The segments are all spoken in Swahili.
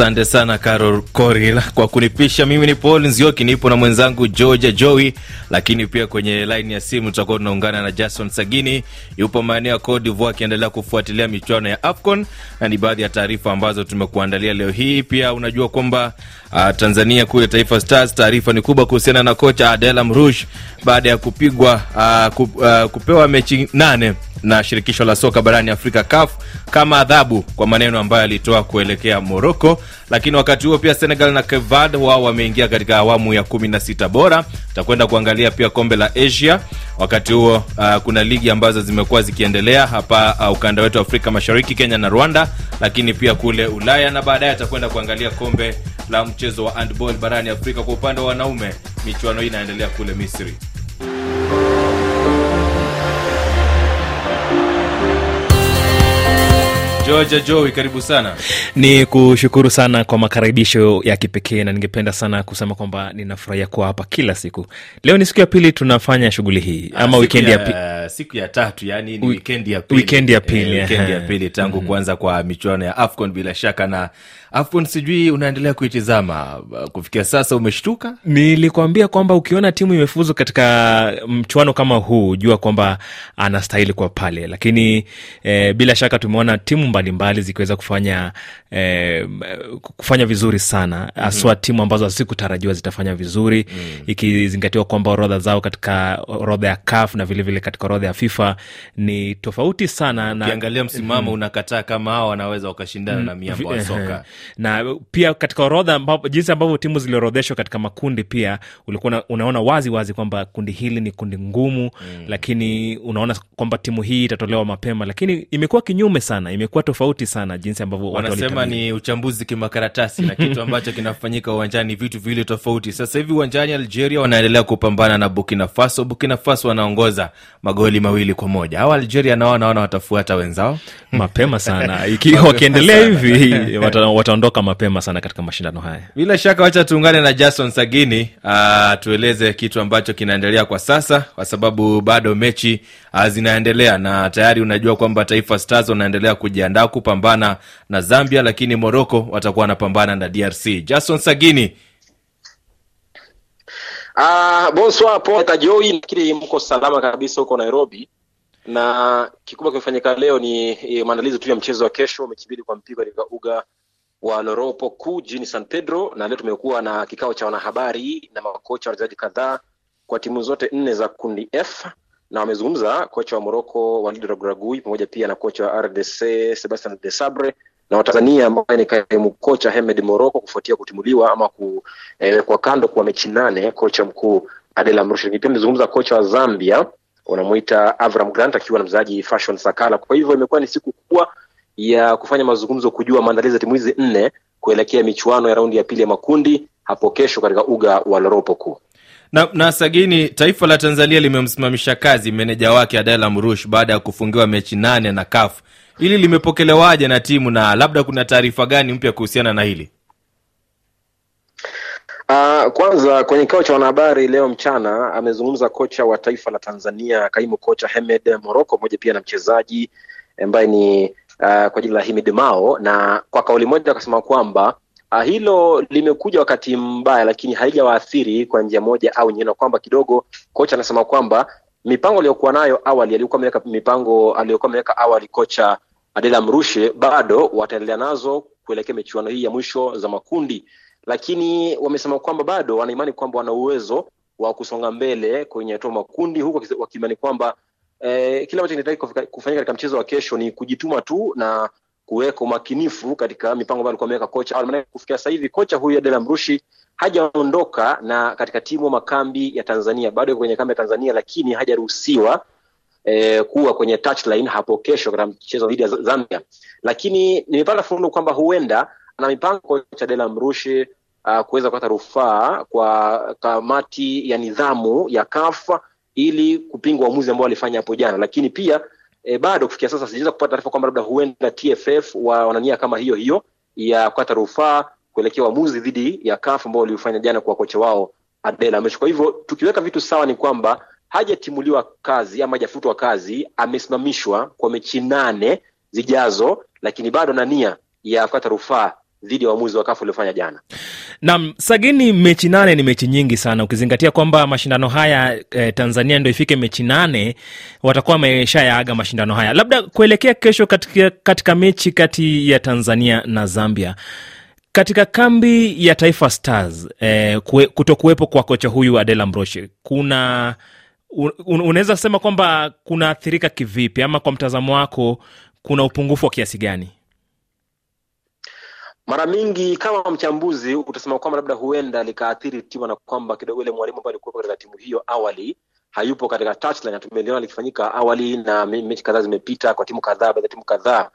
Asante sana Carol Koril kwa kunipisha. Mimi ni Paul Nzioki, nipo na mwenzangu Georgia Joey, lakini pia kwenye laini ya simu tutakuwa tunaungana na Jason Sagini, yupo maeneo ya Cote d'Ivoire akiendelea kufuatilia michuano ya AFCON na ni baadhi ya taarifa ambazo tumekuandalia leo hii. Pia unajua kwamba uh, Tanzania kule Taifa Stars, taarifa ni kubwa kuhusiana na kocha Adel Amrouche baada ya kupigwa uh, ku, uh, kupewa mechi nane na shirikisho la soka barani Afrika CAF kama adhabu kwa maneno ambayo alitoa kuelekea Moroko. Lakini wakati huo pia Senegal na Cape wao wameingia katika awamu ya kumi na sita bora. Tutakwenda kuangalia pia kombe la Asia. Wakati huo uh, kuna ligi ambazo zimekuwa zikiendelea hapa uh, ukanda wetu wa Afrika Mashariki, Kenya na Rwanda, lakini pia kule Ulaya, na baadaye atakwenda kuangalia kombe la mchezo wa handball barani Afrika. Kwa upande wa wanaume, michuano hii inaendelea kule Misri. Georgia Joey, karibu sana. Ni kushukuru sana kwa makaribisho ya kipekee, na ningependa sana kusema kwamba ninafurahia kuwa hapa kila siku. Leo ni siku ya pili tunafanya shughuli hii ama Ah, wikendi ya pili. siku ya tatu yani ni wikendi ya pili, wikendi ya pili, eh, wikendi ya pili tangu kuanza kwa michuano ya AFCON bila shaka. Na AFCON sijui unaendelea kuitizama kufikia sasa, umeshtuka? nilikwambia kwamba ukiona timu imefuzu katika mchuano kama huu, jua kwamba anastahili kwa pale, lakini eh, bila shaka tumeona timu mbalimbali zikiweza kufanya eh, kufanya vizuri sana. Haswa timu ambazo hazikutarajiwa zitafanya vizuri. Ikizingatiwa kwamba orodha zao katika orodha ya CAF na vilevile vile katika orodha ya FIFA ni tofauti sana na Ukiangalia msimamo unakataa kama hao wanaweza wakashindana na miamba wa soka. Na pia katika orodha ambapo, jinsi ambavyo timu ziliorodheshwa katika makundi pia ulikuwa una- unaona wazi wazi kwamba kundi hili ni kundi ngumu mm. lakini unaona kwamba timu hii itatolewa mapema lakini imekuwa kinyume sana imekuwa tofauti sana jinsi ambavyo wanasema ni uchambuzi kimakaratasi na kitu ambacho kinafanyika uwanjani vitu viwili tofauti. Sasa hivi uwanjani Algeria wanaendelea kupambana na Burkina Faso. Burkina Faso wanaongoza magoli mawili kwa moja. au Algeria nao wanaona watafuata wenzao. mapema sana wakiendelea hivi wata, wata, wataondoka mapema sana katika mashindano haya. Bila shaka, wacha tuungane na Jason Sagini aa, tueleze kitu ambacho kinaendelea kwa sasa, kwa sababu bado mechi aa, zinaendelea na tayari unajua kwamba Taifa Stars wanaendelea kujiandaa kupambana na Zambia, lakini Moroko watakuwa wanapambana na DRC. Jason Sagini, Uh, bonsoir poeta Kajoi, lakini mko salama kabisa huko Nairobi, na kikubwa kimefanyika leo ni eh, maandalizi tu ya mchezo wa kesho, mechi mbili kwa mpigo katika uga wa Loropo kuu jijini San Pedro, na leo tumekuwa na kikao cha wanahabari na makocha wachezaji kadhaa kwa timu zote nne za kundi F na wamezungumza kocha wa Moroko Walid pamoja pia na kocha wa RDC Sebastian de Sabre na Watanzania ambaye ni kaimu kocha Hemed Moroko kufuatia kutimuliwa ama kuwekwa kando kwa mechi nane kocha mkuu Adel Amrouche. Pia amezungumza kocha wa Zambia wanamuita Avram Grant akiwa na mchezaji Fashion Sakala. Kwa hivyo imekuwa ni siku kubwa ya kufanya mazungumzo, kujua maandalizi ya timu hizi nne kuelekea michuano ya raundi ya pili ya makundi hapo kesho katika uga wa Loropo kuu. na, na Sagini, taifa la Tanzania limemsimamisha kazi meneja wake Adela Mrush baada ya kufungiwa mechi nane na CAF. Hili limepokelewaje na timu na labda kuna taarifa gani mpya kuhusiana na hili? Uh, kwanza kwenye kikao cha wanahabari leo mchana amezungumza kocha wa taifa la Tanzania kaimu kocha Hemed Moroko, moja pia na mchezaji ambaye ni uh, kwa jina la Himid Mao, na kwa kauli moja akasema kwamba uh, hilo limekuja wakati mbaya, lakini haijawaathiri kwa njia moja au nyingine, kwamba kidogo kocha anasema kwamba mipango aliyokuwa nayo awali alikuwa ameweka mipango aliyokuwa ameweka awali kocha Adela Mrushe bado wataendelea nazo kuelekea michuano hii ya mwisho za makundi. Lakini wamesema kwamba bado wanaimani kwamba wana uwezo wa kusonga mbele kwenye hatua makundi huku wakiimani kwamba eh, kile ambacho kinahitaji kufanyika katika mchezo wa kesho ni kujituma tu na kuweka umakinifu katika mipango ambayo alikuwa ameweka kocha. Maana kufikia sasa hivi kocha huyu Adel Mrushi hajaondoka na katika timu makambi ya Tanzania, bado kwenye kambi ya Tanzania, lakini hajaruhusiwa eh, kuwa kwenye touchline hapo kesho katika mchezo dhidi ya Zambia. Lakini nimepata fununu kwamba huenda ana mipango kocha Adel Mrushi uh, kuweza kupata rufaa kwa kamati ya nidhamu ya CAF ili kupinga uamuzi ambao walifanya hapo jana, lakini pia e, bado kufikia sasa sijaweza kupata taarifa kwamba labda huenda TFF wa wanania kama hiyo hiyo ya kukata rufaa kuelekea uamuzi dhidi ya CAF ambao waliufanya jana kwa kocha wao Adel Amrouche. Kwa hivyo tukiweka vitu sawa ni kwamba hajatimuliwa kazi ama hajafutwa kazi, amesimamishwa kwa mechi nane zijazo, lakini bado na nia ya kukata rufaa dhidi ya uamuzi wa kafu uliofanya jana. Nam Sagini, mechi nane ni mechi nyingi sana, ukizingatia kwamba mashindano haya eh, Tanzania ndo ifike mechi nane, watakuwa wameshayaaga mashindano haya. Labda kuelekea kesho katika, katika mechi kati ya Tanzania na Zambia katika kambi ya Taifa Stars eh, kuto kuwepo kwa kocha huyu Adel Ambroshe kuna un, unaweza sema kwamba kunaathirika kivipi, ama kwa mtazamo wako kuna upungufu wa kiasi gani? Mara mingi kama mchambuzi utasema kwamba labda huenda likaathiri timu na kwamba kidogo ile mwalimu ambaye alikuwepo katika timu hiyo awali hayupo katika touchline, na tumeliona likifanyika awali na mechi kadhaa zimepita kwa timu kadhaa, baadhi ya timu kadhaa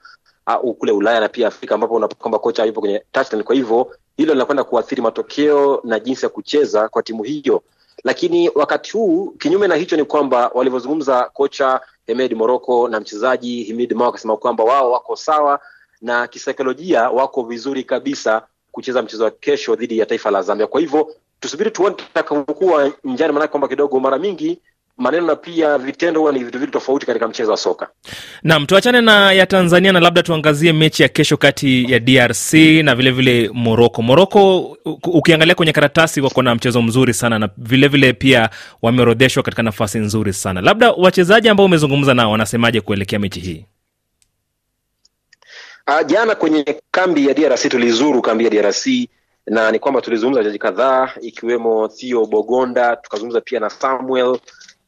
kule Ulaya na pia Afrika ambapo kwamba kocha hayupo kwenye touchline. Kwa hivyo hilo linakwenda kuathiri matokeo na jinsi ya kucheza kwa timu hiyo, lakini wakati huu kinyume na hicho ni kwamba walivyozungumza kocha Hemed Moroko na mchezaji Himid Mao wakasema kwamba wao wako sawa na kisaikolojia wako vizuri kabisa kucheza mchezo wa kesho dhidi ya taifa la Zambia. Kwa hivyo tusubiri tuone tutakavyokuwa njani, maanake kwamba kidogo mara mingi maneno na pia vitendo huwa ni vitu vitu tofauti katika mchezo wa soka. Naam, tuachane na ya Tanzania na labda tuangazie mechi ya kesho kati ya DRC na vilevile Moroko. Moroko ukiangalia kwenye karatasi wako na mchezo mzuri sana na vilevile vile pia wameorodheshwa katika nafasi nzuri sana. Labda wachezaji ambao umezungumza nao wanasemaje kuelekea mechi hii? Uh, jana kwenye kambi ya DRC tulizuru kambi ya DRC na ni kwamba tulizungumza wachezaji kadhaa ikiwemo Theo Bogonda, tukazungumza pia na Samuel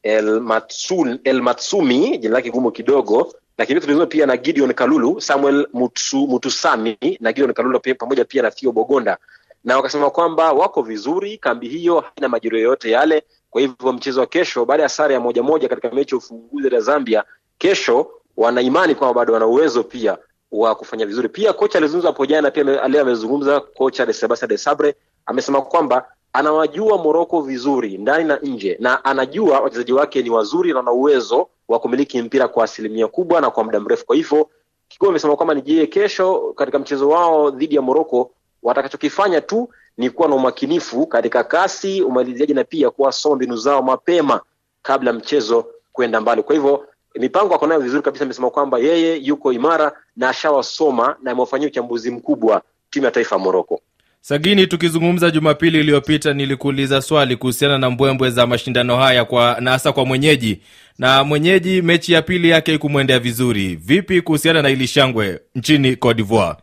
El, Matsun, El Matsumi, jina lake gumu kidogo, lakini tulizungumza pia na Gideon Kalulu, Samuel Mutsu, Mutusami na Gideon Kalulu pia, pamoja pia na Theo Bogonda, na wakasema kwamba wako vizuri, kambi hiyo haina majeruhi yoyote yale. Kwa hivyo mchezo wa kesho, baada ya sare ya moja moja katika mechi ya ufunguzi ya Zambia, kesho wana imani kwamba bado wana uwezo pia wa kufanya vizuri. Pia kocha alizungumza hapo jana, pia leo amezungumza kocha Sebastian de Sabre amesema kwamba anawajua Moroko vizuri ndani na nje, na anajua wachezaji wake ni wazuri na wana uwezo wa kumiliki mpira kwa asilimia kubwa na kwa muda mrefu. Kwa hivyo Kigoma amesema kwamba ni je, kesho katika mchezo wao dhidi ya Moroko watakachokifanya tu ni kuwa na umakinifu katika kasi, umaliziaji na pia kuwasoma mbinu zao mapema kabla mchezo kwenda mbali. Kwa hivyo mipango ako nayo vizuri kabisa. Amesema kwamba yeye yuko imara na ashawasoma na amewafanyia uchambuzi mkubwa timu ya taifa ya Moroko. Sagini, tukizungumza Jumapili iliyopita nilikuuliza swali kuhusiana na mbwembwe za mashindano haya kwa na hasa kwa mwenyeji, na mwenyeji mechi ya pili yake ikumwendea vizuri. Vipi kuhusiana na ili shangwe nchini Cote d'Ivoire?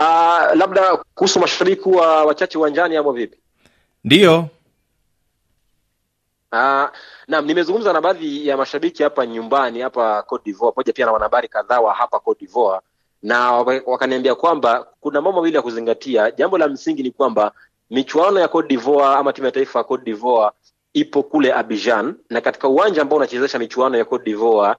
Uh, labda kuhusu mashabiki wa wachache uwanjani ama vipi? Ndiyo. Uh, naam, nimezungumza na baadhi ya mashabiki hapa nyumbani hapa Cote d'Ivoire, pamoja pia na wanahabari kadhaa wa hapa Cote d'Ivoire na wakaniambia kwamba kuna mambo mawili ya kuzingatia. Jambo la msingi ni kwamba michuano ya Cote d'Ivoire ama timu ya taifa ya Cote d'Ivoire ipo kule Abidjan, na katika uwanja ambao unachezesha michuano ya Cote d'Ivoire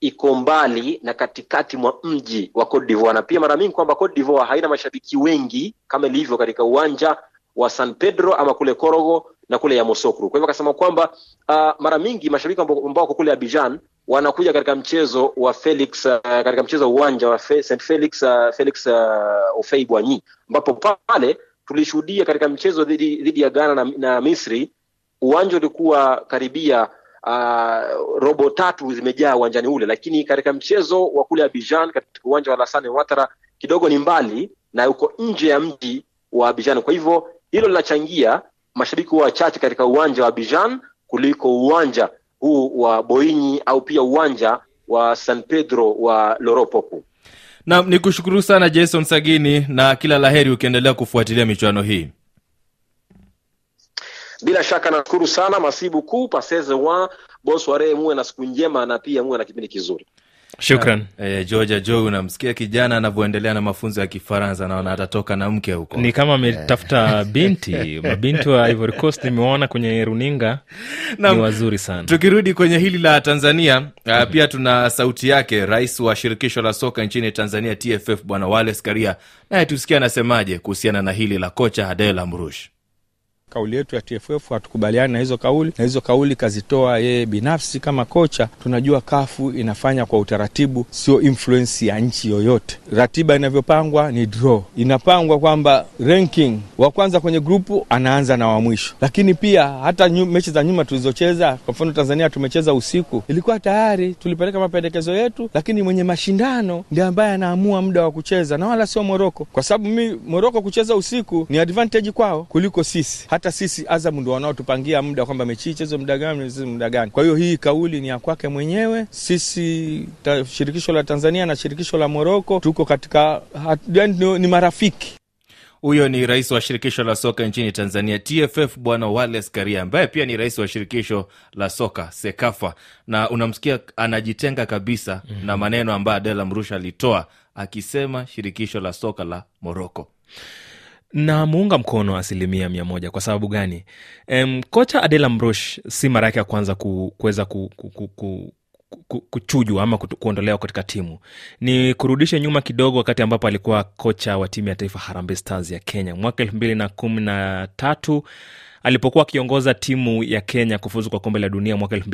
iko mbali na katikati mwa mji wa Cote d'Ivoire, na pia mara mingi kwamba Cote d'Ivoire haina mashabiki wengi kama ilivyo katika uwanja wa San Pedro ama kule Korogo na kule Yamoussoukro. Kwa hivyo akasema kwamba uh, mara mingi mashabiki ambao wako kule Abidjan wanakuja katika mchezo wa Felix uh, katika mchezo wa uwanja wa Fe, St Felix uh, Felix uh, Ofei Bwanyi ambapo pale tulishuhudia katika mchezo dhidi ya Ghana na, na Misri uwanja ulikuwa karibia uh, robo tatu zimejaa uwanjani ule, lakini katika mchezo wa kule Abidjan katika uwanja wa Alassane Ouattara kidogo ni mbali na uko nje ya mji wa Abidjan. Kwa hivyo hilo linachangia mashabiki wachache katika uwanja wa Abidjan kuliko uwanja huu wa Boinyi au pia uwanja wa San Pedro wa Loropopo. Nam ni kushukuru sana Jason Sagini na kila la heri ukiendelea kufuatilia michuano hii. Bila shaka nashukuru sana Masibu kuu paseze wa bosware, muwe na siku njema na pia muwe na kipindi kizuri. Shukran. E, Georgia Jo, unamsikia kijana anavyoendelea na mafunzo ya Kifaransa, naona atatoka na mke huko. Ni kama ametafuta binti mabinti wa Ivory Coast nimeona kwenye runinga Na- ni wazuri sana. Tukirudi kwenye hili la Tanzania uh, pia tuna sauti yake rais wa shirikisho la soka nchini Tanzania TFF Bwana Wallace Karia, naye tusikia anasemaje kuhusiana na hili la kocha Adel Amrush. Kauli yetu ya TFF hatukubaliani na hizo kauli, na hizo kauli kazitoa yeye binafsi kama kocha. Tunajua kafu inafanya kwa utaratibu, sio influence ya nchi yoyote. Ratiba inavyopangwa ni draw, inapangwa kwamba ranking wa kwanza kwenye grupu anaanza na wa mwisho. Lakini pia hata mechi za nyuma tulizocheza, kwa mfano Tanzania tumecheza usiku, ilikuwa tayari tulipeleka mapendekezo yetu, lakini mwenye mashindano ndiye ambaye anaamua muda wa kucheza na wala sio Moroko, kwa sababu mi Moroko kucheza usiku ni advantage kwao kuliko sisi. Hata sisi Azam ndio wanaotupangia muda kwamba mechi ichezwe muda gani, muda gani. Kwa hiyo hii kauli ni ya kwake mwenyewe. Sisi ta, shirikisho la Tanzania na shirikisho la Moroko tuko katika hat, ni, ni marafiki. Huyo ni rais wa shirikisho la soka nchini Tanzania, TFF, Bwana Wallace Karia, ambaye pia ni rais wa shirikisho la soka SEKAFA, na unamsikia anajitenga kabisa mm-hmm. na maneno ambayo Adela Mrusha alitoa akisema shirikisho la soka la Moroko na muunga mkono asilimia mia moja. Kwa sababu gani? Um, kocha Adela Mrush si mara yake ya kwanza kuweza ku, ku, ku, ku, kuchujwa ama kuondolewa katika timu. Ni kurudishe nyuma kidogo, wakati ambapo alikuwa kocha wa timu ya taifa Harambee Stars ya Kenya mwaka elfu mbili na kumi na tatu alipokuwa akiongoza timu ya Kenya kufuzu kwa kombe la dunia mwaka elfu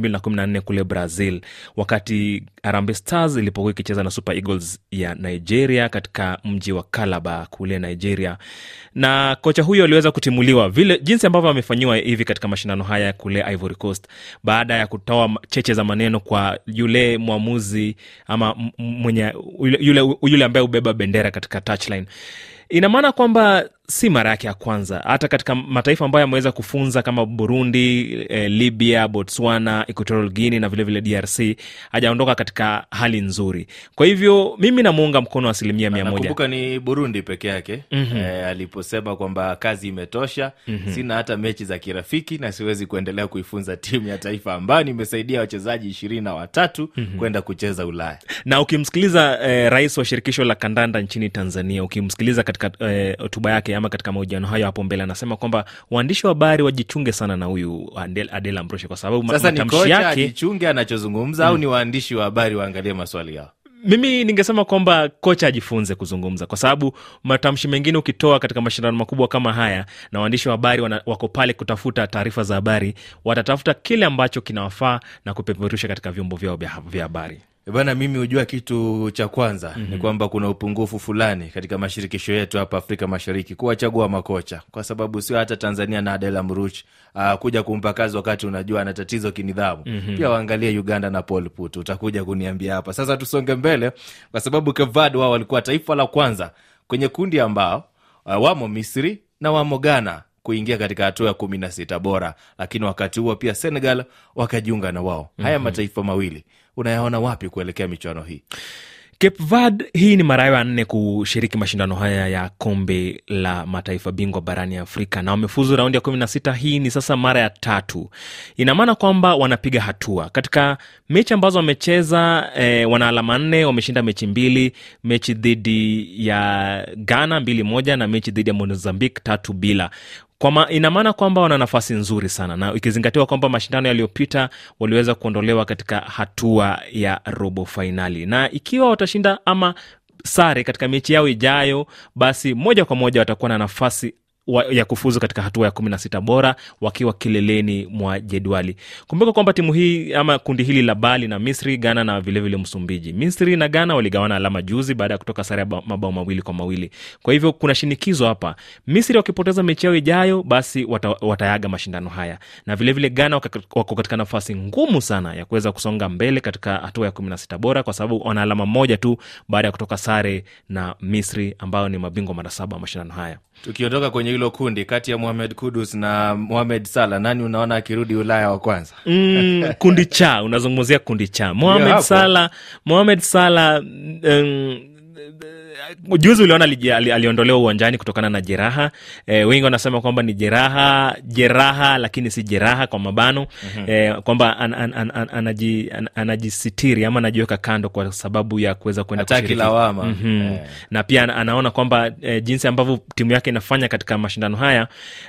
mbili na kumi na nne kule Brazil, wakati Harambee Stars ilipokuwa ikicheza na Super Eagles ya Nigeria katika mji wa Calabar kule Nigeria. Na kocha huyo aliweza kutimuliwa vile jinsi ambavyo amefanyiwa hivi katika mashindano haya kule Ivory Coast, baada ya kutoa cheche za maneno kwa yule mwamuzi ama mwenye yule, yule ambaye hubeba bendera katika touchline. Ina maana kwamba si mara yake ya kwanza. Hata katika mataifa ambayo yameweza kufunza kama Burundi, e, Libya, Botswana, Equatorial Guinea na vilevile vile DRC hajaondoka katika hali nzuri. Kwa hivyo mimi namuunga mkono asilimia mia moja. Nakumbuka ni Burundi peke yake mm-hmm. e, aliposema kwamba kazi imetosha mm-hmm. sina hata mechi za kirafiki na siwezi kuendelea kuifunza timu ya taifa ambayo nimesaidia wachezaji ishirini na watatu mm-hmm. kwenda kucheza Ulaya. Na ukimsikiliza e, rais wa shirikisho la kandanda nchini Tanzania, ukimsikiliza katika hotuba e, yake ama katika mahojiano hayo hapo mbele anasema kwamba waandishi wa habari wajichunge sana na huyu Adela Mroshe kwa sababu sasa ni kocha ajichunge anachozungumza mm. au ni waandishi wa habari waangalie maswali yao? Mimi ningesema kwamba kocha ajifunze kuzungumza, kwa sababu matamshi mengine ukitoa katika mashindano makubwa kama haya, na waandishi wa habari wako pale kutafuta taarifa za habari, watatafuta kile ambacho kinawafaa na kupeperusha katika vyombo vyao vya habari. Bana, mimi hujua kitu cha kwanza mm-hmm. ni kwamba kuna upungufu fulani katika mashirikisho yetu hapa Afrika Mashariki kuwachagua makocha, kwa sababu sio hata Tanzania na Adela Mruch uh, kuja kumpa kazi wakati unajua ana tatizo kinidhamu mm-hmm. pia waangalie Uganda na Paul Put, utakuja kuniambia hapa. Sasa tusonge mbele, kwa sababu Kevad wao walikuwa taifa la kwanza kwenye kundi ambao uh, wamo Misri na wamo Ghana kuingia katika hatua ya kumi na sita bora, lakini wakati huo pia Senegal wakajiunga na wao. Mm-hmm. mataifa mawili unayaona wapi kuelekea michuano hii? Cape Verde hii ni mara yao ya nne kushiriki mashindano haya ya kombe la mataifa bingwa barani Afrika na wamefuzu raundi ya kumi na sita. Hii ni sasa mara ya tatu. Ina maana kwamba wanapiga hatua katika mechi ambazo wamecheza. Eh, wana alama nne, wameshinda mechi mbili, mechi dhidi ya Ghana mbili moja na mechi dhidi ya Mozambique tatu bila kwa ina maana kwamba wana nafasi nzuri sana, na ikizingatiwa kwamba mashindano yaliyopita waliweza kuondolewa katika hatua ya robo fainali, na ikiwa watashinda ama sare katika mechi yao ijayo, basi moja kwa moja watakuwa na nafasi wa, ya kufuzu katika hatua ya kumi na sita bora wakiwa kileleni mwa jedwali. Kumbuka kwamba timu hii ama kundi hili la Bali na Misri, Ghana na vilevile vile Msumbiji. Misri na Ghana waligawana alama juzi baada ya kutoka sare ya mabao mawili kwa mawili. Kwa hivyo kuna shinikizo hapa. Misri wakipoteza mechi yao ijayo, basi wata, watayaga mashindano haya, na vilevile vile Ghana wako katika nafasi ngumu sana ya kuweza kusonga mbele katika hatua ya kumi na sita bora kwa sababu wana alama moja tu baada ya kutoka sare na Misri ambayo ni mabingwa mara saba wa mashindano haya. Tukiondoka kwenye hilo kundi kati ya Mohamed Kudus na Mohamed Salah, nani unaona akirudi Ulaya wa kwanza? Mm, kundi cha unazungumzia kundi cha Mohamed Salah, Mohamed Salah um, juzi uliona aliondolewa uwanjani kutokana na jeraha e, wengi wanasema kwamba ni jeraha jeraha lakini si jeraha kwa mabano mm-hmm. e, kwamba an, an, an, an, anaji, an, anajisitiri ama anajiweka kando kwa sababu ya kuweza kwenda kushiriki lawama mm-hmm. e. na pia anaona kwamba e, jinsi ambavyo timu yake inafanya katika mashindano haya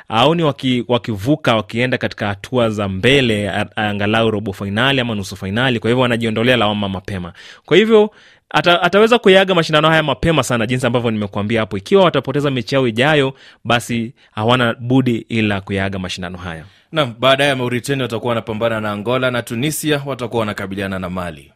aoni waki, wakivuka wakienda katika hatua za mbele angalau robo fainali ama nusu fainali kwa hivyo anajiondolea lawama mapema kwa hivyo ata, ataweza kuyaga mashindano haya mapema sana jinsi ambavyo nimekuambia hapo. Ikiwa watapoteza mechi yao ijayo basi hawana budi ila kuyaga mashindano haya. Naam, baadaye mauritania watakuwa wanapambana na angola na tunisia watakuwa wanakabiliana na mali.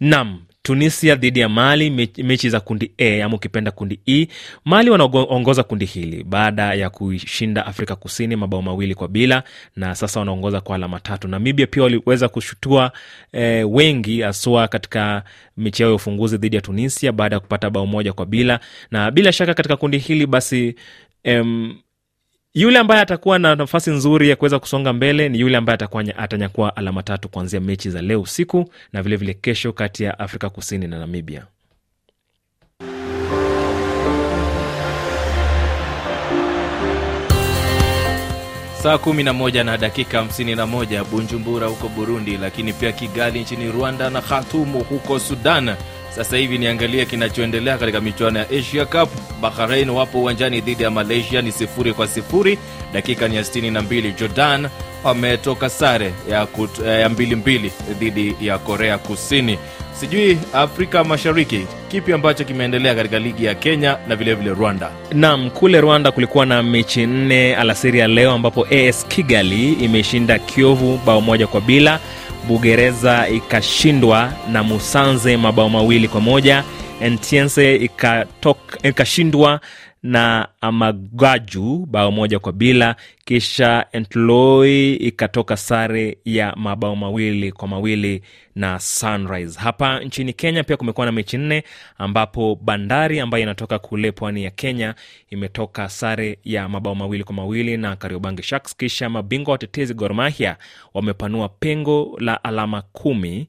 Nam tunisia dhidi ya mali me- mechi za kundi a ama ukipenda kundi e. Mali wanaongoza kundi hili baada ya kuishinda afrika kusini mabao mawili kwa bila na sasa wanaongoza kwa alama tatu. Namibia pia waliweza kushutua eh, wengi haswa katika mechi yao ya ufunguzi dhidi ya tunisia baada ya kupata bao moja kwa bila. Na bila shaka katika kundi hili basi em, yule ambaye atakuwa na nafasi nzuri ya kuweza kusonga mbele ni yule ambaye atanyakua alama tatu kuanzia mechi za leo usiku na vilevile vile kesho kati ya afrika kusini na namibia. Saa 11 na dakika 51 bunjumbura huko burundi lakini pia kigali nchini rwanda na khatumu huko sudan sasa hivi niangalie kinachoendelea katika michuano ya asia cup. Bahrain wapo uwanjani dhidi ya malaysia ni sifuri kwa sifuri. Dakika ni ya 62 jordan wametoka sare ya, kut, ya mbili mbili dhidi ya korea kusini sijui afrika mashariki kipi ambacho kimeendelea katika ligi ya kenya na vilevile vile rwanda? Nam kule rwanda kulikuwa na mechi nne alasiri ya leo ambapo as kigali imeshinda kiovu bao moja kwa bila bugereza ikashindwa na musanze mabao mawili kwa moja ntiense ikatok- ikashindwa na amagaju bao moja kwa bila kisha entloi ikatoka sare ya mabao mawili kwa mawili na sunrise. Hapa nchini kenya pia kumekuwa na mechi nne ambapo bandari ambayo inatoka kule pwani ya kenya imetoka sare ya mabao mawili kwa mawili na kariobangi sharks. Kisha mabingwa watetezi gormahia wamepanua pengo la alama kumi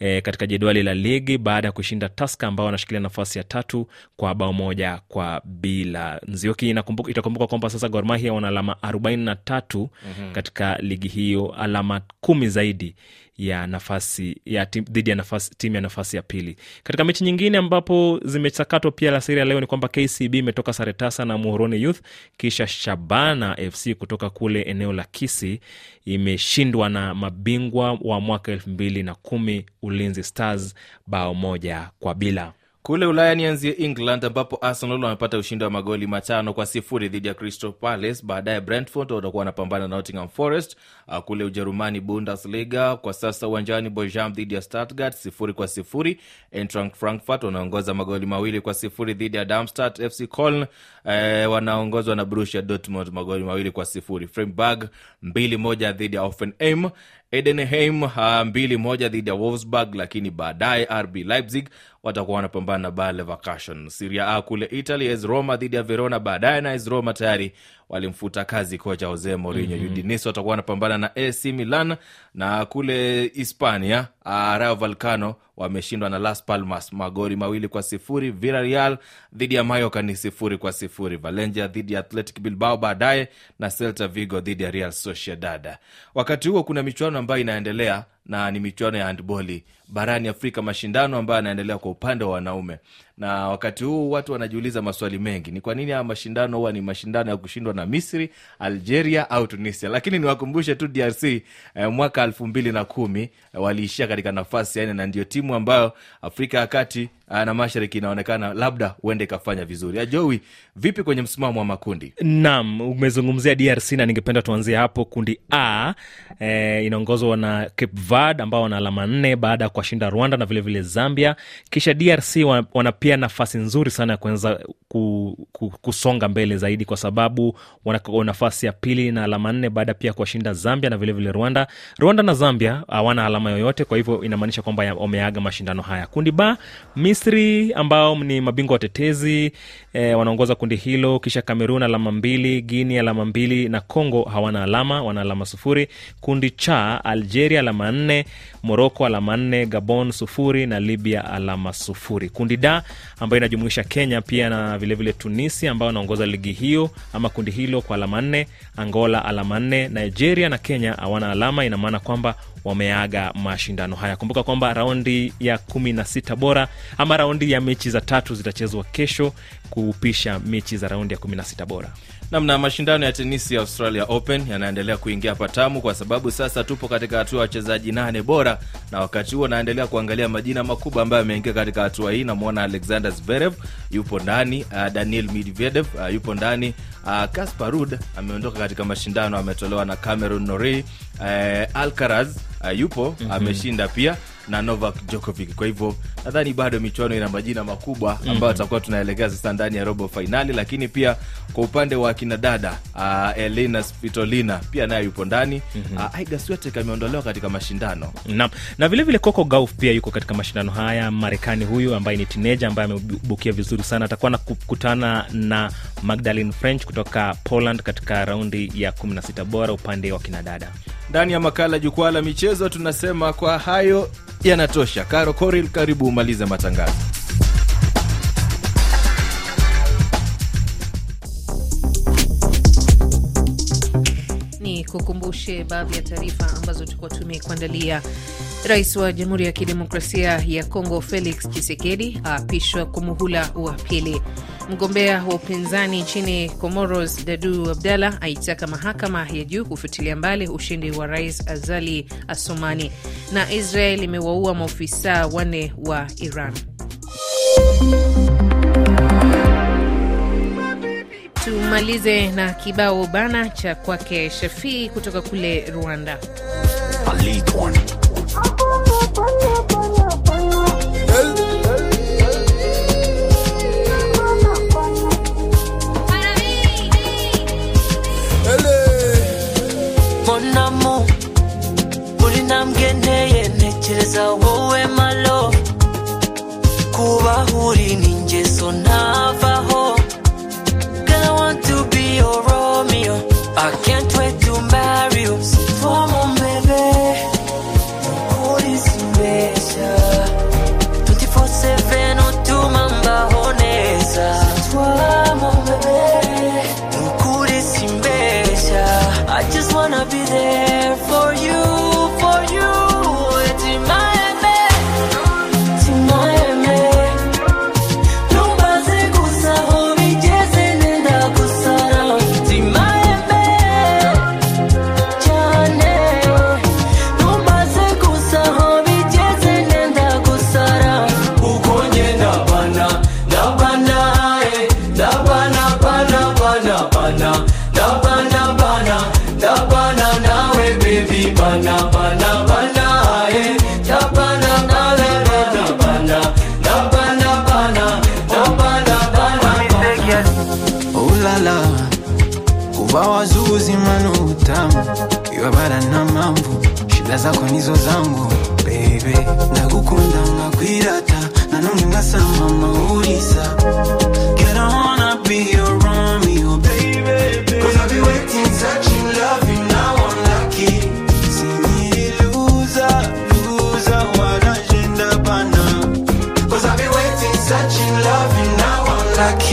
e, katika jedwali la ligi baada ya kushinda taska ambao wanashikilia nafasi ya tatu kwa bao moja kwa bila inakumbuka- itakumbuka kwamba sasa gormahia wana alama 43 mm-hmm. katika ligi hiyo alama kumi zaidi ya nafasi ya tim- dhidi ya nafasi, timu ya nafasi ya pili katika mechi nyingine ambapo zimesakatwa pia la siri ya leo ni kwamba kcb imetoka sare tasa na muhoroni youth kisha shabana fc kutoka kule eneo la kisi imeshindwa na mabingwa wa mwaka elfu mbili na kumi ulinzi stars bao moja kwa bila kule ulaya nianzie england ambapo arsenal wamepata ushindi wa magoli matano kwa sifuri dhidi ya crystal palace. Baadaye brentford watakuwa wanapambana na nottingham forest. Uh, kule ujerumani bundesliga kwa sasa uwanjani bojam dhidi ya stuttgart sifuri kwa sifuri. Eintracht frankfurt wanaongoza magoli mawili kwa sifuri dhidi ya darmstadt. Fc coln eh, wanaongozwa na borussia dortmund magoli mawili kwa sifuri. Freiburg mbili moja dhidi ya offenheim edenheim mbili moja dhidi ya wolfsburg lakini baadaye rb leipzig watakuwa wanapambana na Bayer Leverkusen. Serie A kule Italy, AS Roma dhidi ya Verona baadaye, na AS Roma tayari walimfuta kazi kocha Jose Mourinho. mm-hmm. Udinese watakuwa wanapambana na AC Milan, na kule Hispania uh, Rayo Vallecano wameshindwa na Las Palmas magori mawili kwa sifuri. Villarreal dhidi ya Mallorca ni sifuri kwa sifuri. Valencia dhidi ya Athletic Bilbao baadaye, na Celta Vigo dhidi ya Real Sociedad. Wakati huo kuna michuano ambayo inaendelea na ni michuano ya handboli barani Afrika, mashindano ambayo yanaendelea kwa upande wa wanaume. Na wakati huu watu wanajiuliza maswali mengi, ni kwa nini haya mashindano huwa ni mashindano ya kushindwa na Misri, Algeria au Tunisia? Lakini niwakumbushe tu DRC eh, mwaka elfu mbili na kumi eh, waliishia katika nafasi ya nne na ndio timu ambayo Afrika ya kati eh, na mashariki inaonekana labda huende ikafanya vizuri. Ajowi, vipi kwenye msimamo wa makundi? Naam, umezungumzia DRC na ningependa tuanzie hapo. Kundi A eh, inaongozwa na Cape Verde ambao wana alama nne baada ya kuwashinda Rwanda na vilevile vile Zambia. Kisha DRC wana, wana pia nafasi nzuri sana ya kuweza ku, ku, kusonga mbele zaidi kwa sababu wana nafasi ya pili na alama nne baada pia kuwashinda Zambia na vilevile vile Rwanda. Rwanda na Zambia hawana alama yoyote, kwa hivyo inamaanisha kwamba wameaga mashindano haya. Kundi ba Misri ambao ni mabingwa watetezi eh, wanaongoza kundi hilo, kisha Kamerun alama mbili, Guinea alama mbili na Congo hawana alama, wana alama sufuri. Kundi cha Algeria alama nne, Moroko alama nne, Gabon sufuri na Libya alama sufuri. Kundi da ambayo inajumuisha Kenya pia na vilevile vile Tunisia ambao anaongoza ligi hiyo ama kundi hilo kwa alama nne, Angola alama nne, Nigeria na Kenya hawana alama, ina maana kwamba wameaga mashindano haya. Kumbuka kwamba raundi ya kumi na sita bora ama raundi ya mechi za tatu zitachezwa kesho kupisha mechi za raundi ya kumi na sita bora. namna mashindano ya tenisi ya Australia Open yanaendelea kuingia patamu kwa sababu sasa tupo katika hatua ya wachezaji nane bora, na wakati huo naendelea kuangalia majina makubwa ambayo yameingia katika hatua hii. Namwona Alexander Zverev yupo ndani, uh, Daniel Medvedev uh, yupo ndani, uh, Casper Ruud ameondoka katika mashindano, ametolewa na Cameron Norrie, uh, Alcaraz uh, yupo mm-hmm. ameshinda pia na Novak Djokovic. Kwa hivyo nadhani bado michuano ina majina makubwa ambayo tutakuwa tunaelekea sasa ndani ya robo fainali, lakini pia kwa upande wa kinadada uh, Elina Svitolina pia naye yupo ndani mm-hmm. uh, Iga Swiatek ameondolewa katika mashindano na, na vile vile Coco Gauff pia yuko katika mashindano haya. Marekani huyu ambaye ni tineja ambaye amebukia vizuri sana, atakuwa na kukutana na Magdalene French kutoka Poland katika raundi ya 16 bora upande wa kinadada. Ndani ya makala jukwaa la michezo tunasema kwa hayo yanatosha. Caro Coril, karibu umalize matangazo. Ni kukumbushe baadhi ya taarifa ambazo tulikuwa tumekuandalia. Rais wa Jamhuri ya Kidemokrasia ya Kongo Felix Tshisekedi aapishwa kwa muhula wa pili. Mgombea wa upinzani nchini Comoros Dadu Abdallah aitaka mahakama ya juu kufutilia mbali ushindi wa Rais Azali Asomani. Na Israel imewaua maofisa wanne wa Iran. Tumalize na kibao bana cha kwake Shafii kutoka kule Rwanda. Monamu namgeneye ntekereza wowe malo kubaho uri ni ingeso ntavaho ulala kuva wazuzi manu utamu iwabara na mambo. Shida zako nizo zangu bebe ndagukunda ngakwirata. Nanumwe ngasama maurisa Get on, oh, I'll be your Romeo, baby. Cause I've been been waiting, searching, loving, now I'm lucky,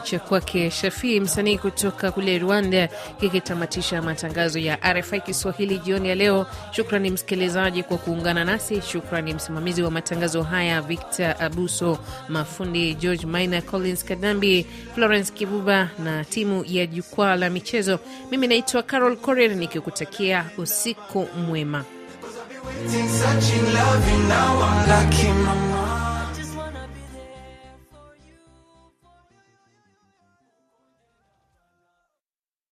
cha kwake Shafii, msanii kutoka kule Rwanda, kikitamatisha matangazo ya RFI Kiswahili jioni ya leo. Shukrani msikilizaji kwa kuungana nasi. Shukrani msimamizi wa matangazo haya Victor Abuso, mafundi George Maina, Collins Kadambi, Florence Kibuba na timu ya jukwaa la michezo. Mimi naitwa Carol Korir nikikutakia usiku mwema.